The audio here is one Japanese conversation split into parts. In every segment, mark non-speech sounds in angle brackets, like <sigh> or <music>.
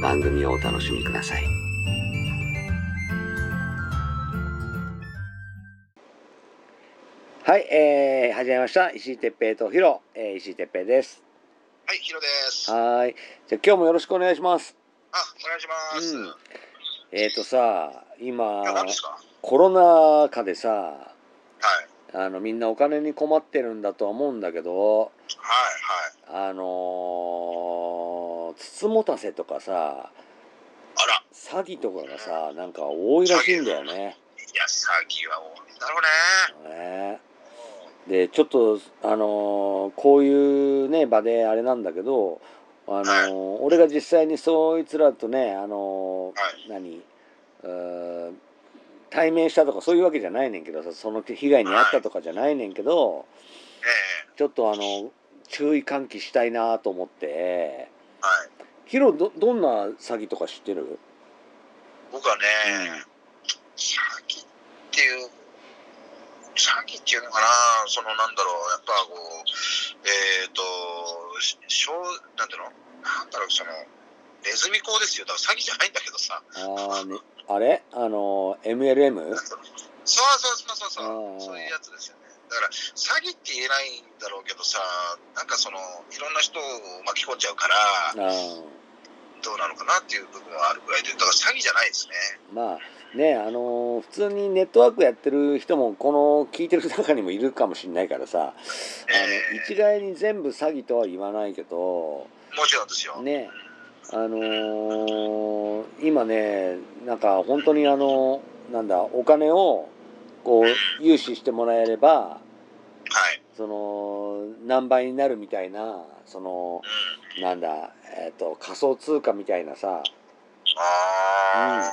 番組をお楽しみください。はい、えー、始めました。石井哲平とヒロ、えー、石井哲平です。はい、ヒロです。はーい。じゃあ今日もよろしくお願いします。あ、お願いします。うんえーとさ、今。コロナ禍でさ、はい、あのみんなお金に困ってるんだとは思うんだけど、はい、はい。あのー、つつもたせとかさ、あら、詐欺とかがさ、なんか多いらしいんだよね。いや、詐欺は多いんだろうね。ねで、ちょっと、あのーこういうね、場であれなんだけど、あのー俺が実際にそいつらとね、あのーはい、何対面したとかそういうわけじゃないねんけどさその被害に遭ったとかじゃないねんけど、えちょっとあの注意喚起したいなと思って。ヒロどどんな詐欺とか知ってる？僕はね、詐欺っていう。詐欺っていうのかな、そのなんだろう、やっぱこう、えっ、ー、と、ししょう、なんていうの、なんだろう、その。ネズミ講ですよ、だから詐欺じゃないんだけどさ。あー、ね、あれ？あの MLM? そうそうそうそうそう、そういうやつですよね。だから詐欺って言えないんだろうけどさ、なんかそのいろんな人を巻き込んじゃうからどうなのかなっていう部分はあるぐらいで、だから詐欺じゃないですね。まあねあの普通にネットワークやってる人もこの聞いてる中にもいるかもしれないからさあのええ一概に全部詐欺とは言わないけどもちろんですよ。ねあのー今ねなんか本当にあのなんだお金をこう融資してもらえればはい。その何倍になるみたいなそのうん。なんだ、えっと仮想通貨みたいなさ。ああ、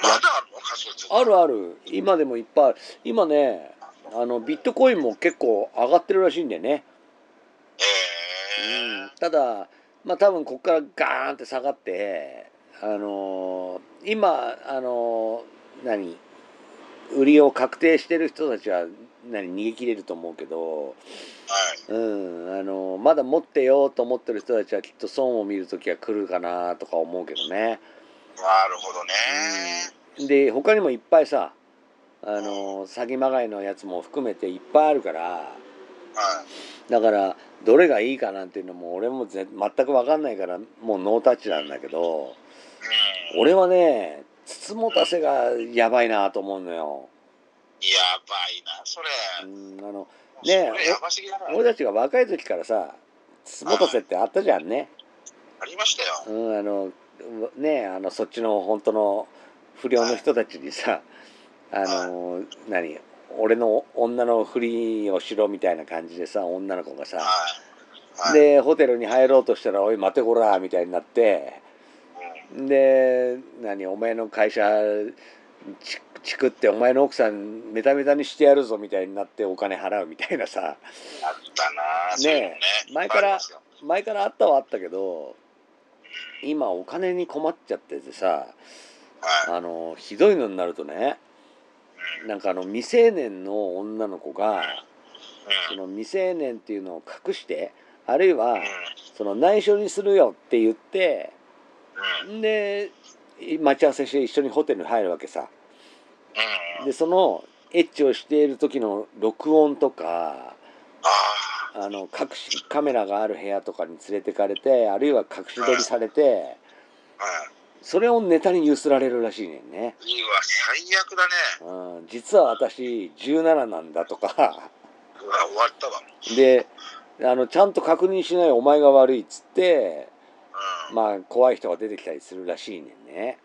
まだあるの？仮想通貨。あるある。今でもいっぱいある。今ねあのビットコインも結構上がってるらしいんだよね、ええうん、ただまあ多分ここからガーンって下がってあのー今あのー何？売りを確定してる人たちは何逃げ切れると思うけど、はい。うんあのーまだ持ってようと思ってる人たちはきっと損を見る時は来るかなとか思うけどね。なるほどね。で他にもいっぱいさあのー詐欺まがいのやつも含めていっぱいあるからはい。だからどれがいいかなんていうのも俺もぜ全く分かんないからもうノータッチなんだけどうん。俺はねつつもたせがやばいなと思うのよ。やばいな、それ。うんあのねやばすぎだな。俺たちが若い時からさつつもたせってあったじゃんね。ありましたよ。うん、あのねあのそっちの本当の不良の人たちにさあの何俺の女のふりをしろみたいな感じでさ女の子がさ。でホテルに入ろうとしたら「おい待てこら」みたいになってうんで何お前の会社ちチクってお前の奥さんメタメタにしてやるぞみたいになってお金払うみたいなさ。あったなね前から前からあったはあったけど今お金に困っちゃっててさはい。あのひどいのになるとねうん。なんかあの未成年の女の子がうん。その未成年っていうのを隠してあるいはうん。その内緒にするよって言ってうん。で待ち合わせして一緒にホテルに入るわけさ。うんでそのエッチをしている時の録音とかああの隠しカメラがある部屋とかに連れてかれてあるいは隠し撮りされてそれをネタにゆすられるらしいねんね、いいわ、最悪だね。うん、実は私17なんだとか。うわ、終わったわ。であのちゃんと確認しないお前が悪いっつってうん。まあ怖い人が出てきたりするらしいねんね、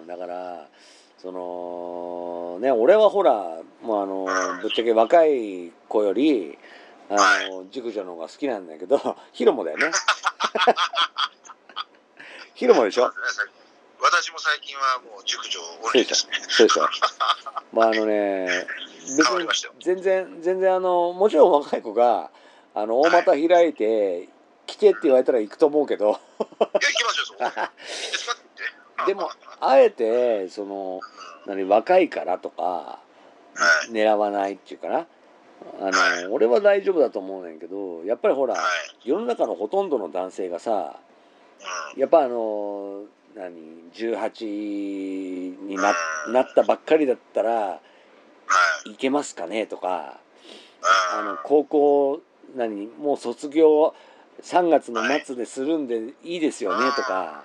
うん、だからそのね俺はほらもうあのぶっちゃけ若い子よりあの熟女の方が好きなんだけど <laughs> ヒロモだよね。<laughs> ヒロモでしょ？私も最近はもう熟女オンリーですね。そうでしょ？まああのね全然全然あのもちろん若い子があの大股開いて来てって言われたら行くと思うけど。いや、行きますよ、そこ。<laughs> いいですか？って。言って。でもあえてその何若いからとかはい。狙わないっていうかなあはいの俺は大丈夫だと思うねんけどやっぱりほらはい。世の中のほとんどの男性がさうん。やっぱあの何18にななったばっかりだったらはい。いけますかねとかあうんの高校何もう卒業3月の末でするんでいいですよねとか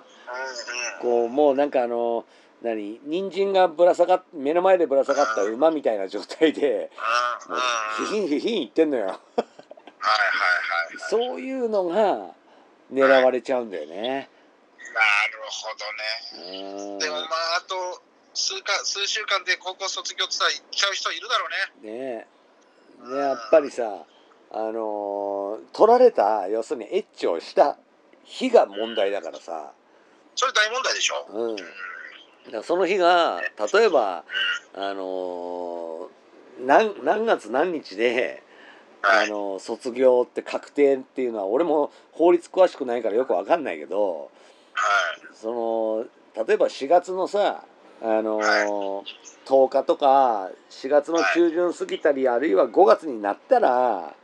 こうもうなんかあの何人参がぶら下がっ目の前でぶら下がった馬みたいな状態でヒヒンヒヒン言ってんのよ。はいはいはい。そういうのが狙われちゃうんだよね。なるほどね。うん。でもまあ、あと数か数週間で高校卒業ってさ、行っちゃう人いるだろうね。ねえ。ねやっぱりさあのー取られた要するにエッチをした日が問題だからさ、それ大問題でしょ？うん、その日が例えばあのー何何月何日で、はい。あのー卒業って確定っていうのは俺も法律詳しくないからよくわかんないけどはい。その例えば4月のさあのーは10日とか4月の中旬過ぎたり、あるいは5月になったらは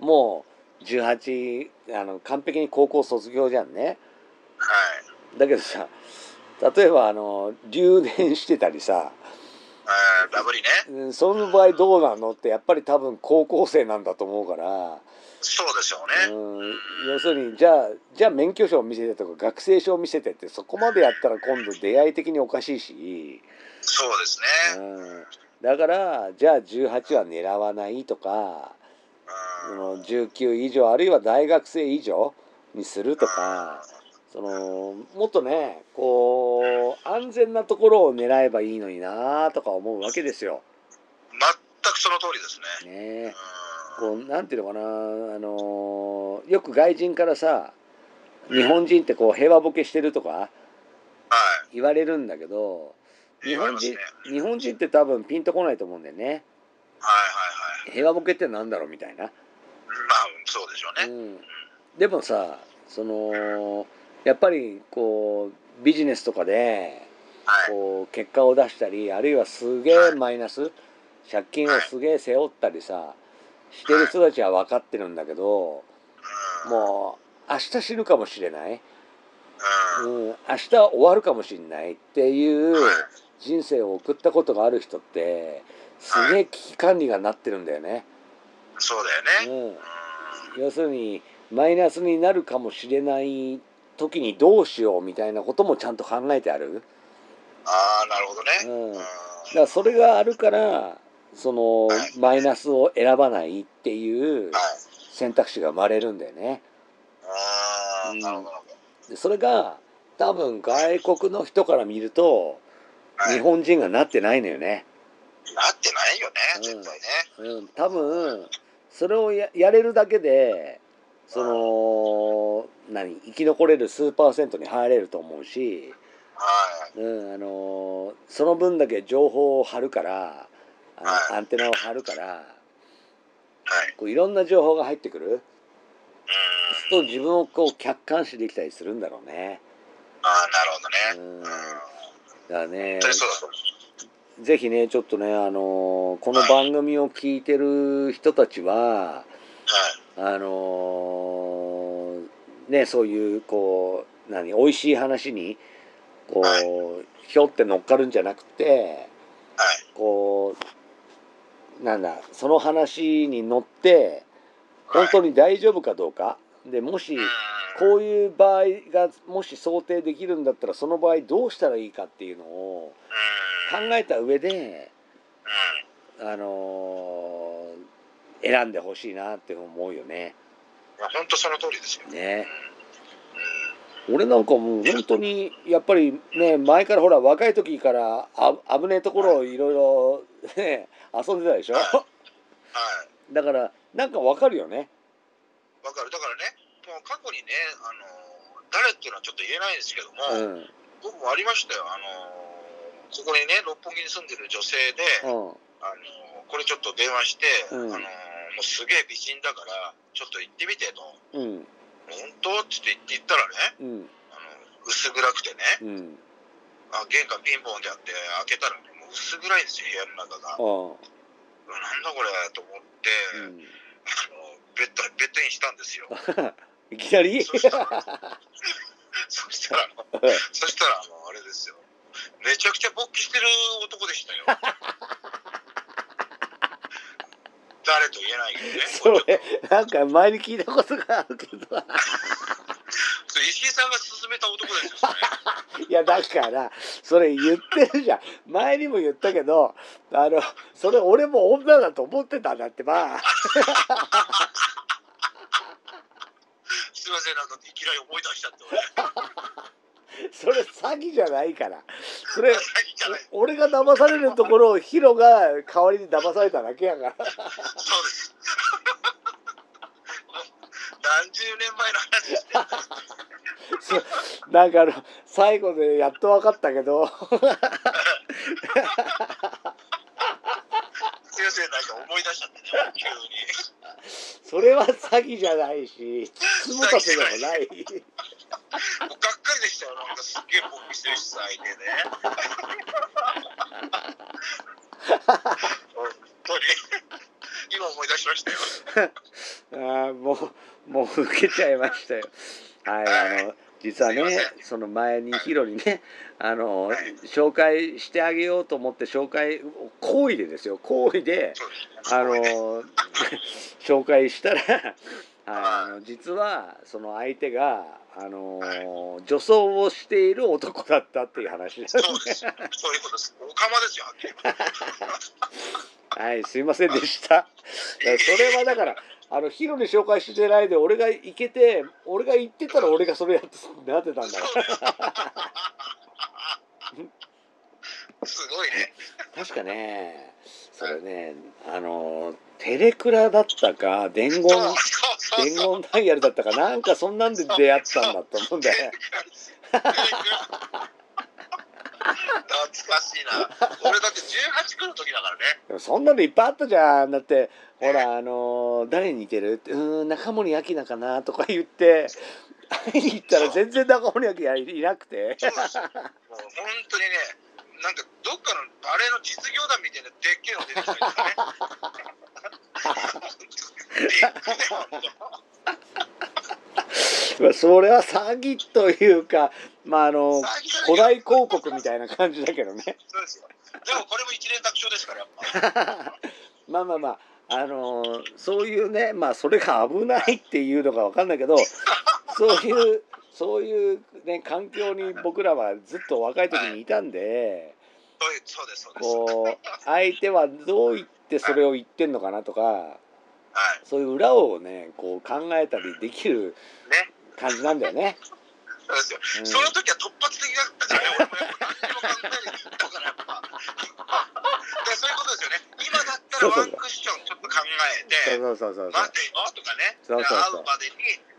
い。もう18あの完璧に高校卒業じゃんね。はい。だけどさ例えばあの留年してたりさダブリね。うんその場合どうなのってやっぱり多分高校生なんだと思うから、そうでしょうね。うん、要するにじゃあじゃあ免許証を見せてとか学生証を見せてってそこまでやったら今度出会い的におかしいし、そうですうね。ん、だからじゃあ18は狙わないとかそうん。の19以上あるいは大学生以上にするとか。そのもっとねこう安全なところを狙えばいいのになとか思うわけですよ。全くその通りですね。ねうんこうなんていうのかなあのよく外人からさ日本人ってこう平和ボケしてるとかはい。言われるんだけど日本人ね。日本人って多分ピンとこないと思うんだよね。はいはいはい。平和ボケってなんだろうみたいな。まあ、そうでしょうね。うん、でもさそのやっぱりこうビジネスとかではい。こう結果を出したりあるいはすげえマイナス借金をすげえ背負ったりさしてる人たちは分かってるんだけどうん。もう明日死ぬかもしれない、う。うんん、明日終わるかもしれないっていうはい。人生を送ったことがある人ってすげえ危機管理がなってるんだよね。そうだよね。うん、うん。要するにマイナスになるかもしれない時にどうしようみたいなこともちゃんと考えてある？ああ、なるほどね。うんうん。だからそれがあるからそのはいマイナスを選ばないっていうはい。選択肢が生まれるんだよね。ああ、うんなるほど。でそれが多分外国の人から見るとはい日本人がなってないのよね。なってないよね、うん絶対ね。うん、多分それをややれるだけでその何生き残れる数パーセントに入れると思うし、はい。うんあのその分だけ情報を張るからあはいアンテナを張るからはい。こういろんな情報が入ってくる？うん。と自分をこう客観視できたりするんだろうね。ああ、なるほどね。うんうん。だからね。ぜひねちょっとねあのこの番組を聞いてる人たちははい。あのねそういうこう何美味しい話にこはうひょって乗っかるんじゃなくてはい。こうなんだその話に乗って本当に大丈夫かどうかでもしうん。こういう場合がもし想定できるんだったらその場合どうしたらいいかっていうのをうん。考えた上で、うん。あのー選んでほしいなって思うよね。いや、本当その通りですよ。ねうん。俺なんかもう本当にやっぱりね前からほら若い時からあ危ねえところをいろいろね遊んでたでしょ？はいはい。だからなんかわかるよね。わかる。だからね、もう過去にね、あの、誰っていうのはちょっと言えないんですけども、うん僕もありましたよ。あの、ここにね、六本木に住んでる女性で、うんあの、これちょっと電話して、うんあの、もうすげえ美人だから、ちょっと行ってみてと。うん本当？って言って言ったらね、うんあの、薄暗くてね、うんあ玄関ピンポンでやって開けたらね、もう薄暗いんですよ、部屋の中が。なんだこれと思って、うんあのベッドベッドインしたんですよ。<laughs> いきなり？そしたら、<laughs> そしたらあの、そしたらあの、あれですよ。めちゃくちゃ勃起してる男でしたよ。誰と言えないけどね。<laughs> それなんか前に聞いたことがあるけど石井さんが勧めた男ですよ。<laughs> いやだからそれ言ってるじゃん前にも言ったけどあのそれ俺も女だと思ってたんだってば <laughs> すいません、なんかいきなり思い出しちゃって、俺。それ詐欺じゃないからそれ俺が騙されるところをヒロが代わりに騙されただけやからそうです。何十年前の話ですね。そなんかあの最後でやっと分かったけどすいません、なんか思い出しちゃってね、急に。それは詐欺じゃないしつもたせでもないもうがっかりでしたよ、なんかすっげえ勃起してるしさ、相手ね。本当に。今思い出しましたよ。<laughs> あーもうもう受けちゃいましたよはいあの実はねせその前にヒロにねあのはい紹介してあげようと思って紹介行為でですよ行為で。あの <laughs> 紹介したらあの実はその相手があの女装をしている男だったっていう話ですそうです。そういうことです。おかまですよ、はっきりはいすいませんでしたそれはだからあのヒロに紹介してないで俺が行けて俺が行ってたら俺がそれやってなってたんだすごいね。ら確かねそれねあのテレクラだったか伝言伝。言ダイヤルだったかなんかそんなんで出会ったんだと思うんだよ懐かしいな。俺だって18区の時だからね。でもそんなのいっぱいあったじゃんだってほらあの誰に似てる？ってうーん中森明菜かなとか言って会いに行ったら全然中森明菜いなくてそうで本当にね、なんかどっかのバレエの実業団みたいなでっけえの出てきたりとかね。<laughs> それは詐欺というかまああの古代広告みたいな感じだけどねそうですよ。でもこれも一連卓上ですからやっぱ。<laughs> まあまあまああのそういうねまあそれが危ないっていうのかわかんないけど <laughs> そういうそういうね環境に僕らはずっと若い時にいたんで。こう相手はどう言ってそれを言ってんのかなとかはい。そういう裏をねこう考えたりできるね。感じなんだよね。そうですよ。うんその時は突発的だったからね。<laughs> 俺も何にも考えないだからやっぱ。でそういうことですよね。今だったらワンクッションちょっと考えて。そうそうそうそう待てよとかね、そうそうそう会うまでに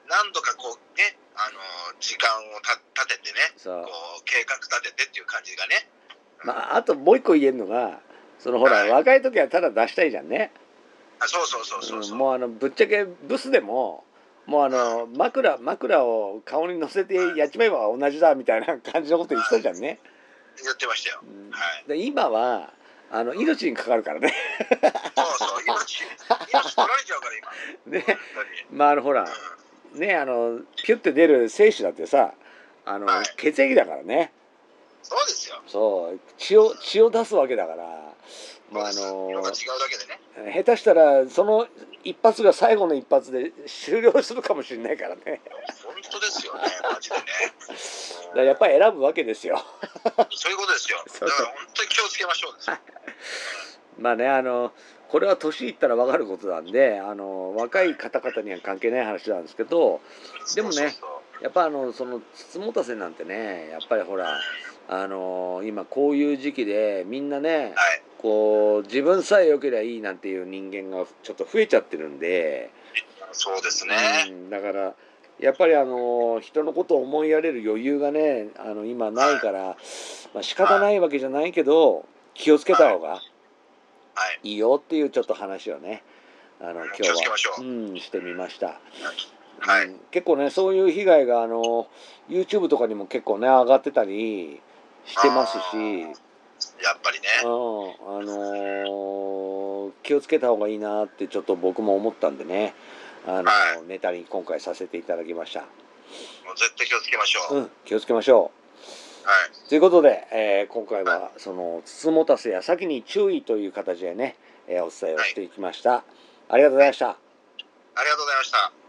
何度かこうね、あのー時間をた立ててね、こう計画立ててっていう感じがね、まああともう一個言えるのがそのほらはい若い時はただ出したいじゃんね。あそうそうそうそうそう、うんもうあのぶっちゃけブスでももうあの枕枕を顔に乗せてやっちまえば同じだみたいな感じのこと言ってたじゃんね。言ってましたよ。うんはいで今はあの命にかかるからね。そうそう、命、命取られちゃうから今。<laughs> ね。まああのほらねあのピュッて出る精子だってさあの、はい血液だからねそうですよ。そう血を血を出すわけだから。まああのうだけでね。下手したらその一発が最後の一発で終了するかもしれないからね。本当当ですよね、マジでね。やっぱり選ぶわけですよ。そういうことですよ。<laughs> だから本当に気をつけましょう。<laughs> まあね、あの、これは年いったら分かることなんで、あの、若い方々には関係ない話なんですけど、でもねやっぱあの、その、つつもたせなんてね、やっぱりほら、あの、今こういう時期でみんなね、はい。こう、自分さえ良ければいいなんていう人間がちょっと増えちゃってるんで、そうですね。うん、だからやっぱりあの人のことを思いやれる余裕がねあの今ないから、まあ仕方ないわけじゃないけど気をつけた方がはい。いいよっていうちょっと話をねあの今日はう。うん、してみました、はいうん結構ねそういう被害があの YouTube とかにも結構ね上がってたりしてますし、やっぱりね。うんあのー気をつけた方がいいなってちょっと僕も思ったんでねあの、はいネタに今回させていただきました。もう絶対気をつけましょう。うん、気をつけましょはい。う。ということで、えー今回はそのつつもたせや先に注意という形でね、えーお伝えをしていきました。ありがとうございました。ありがとうございました。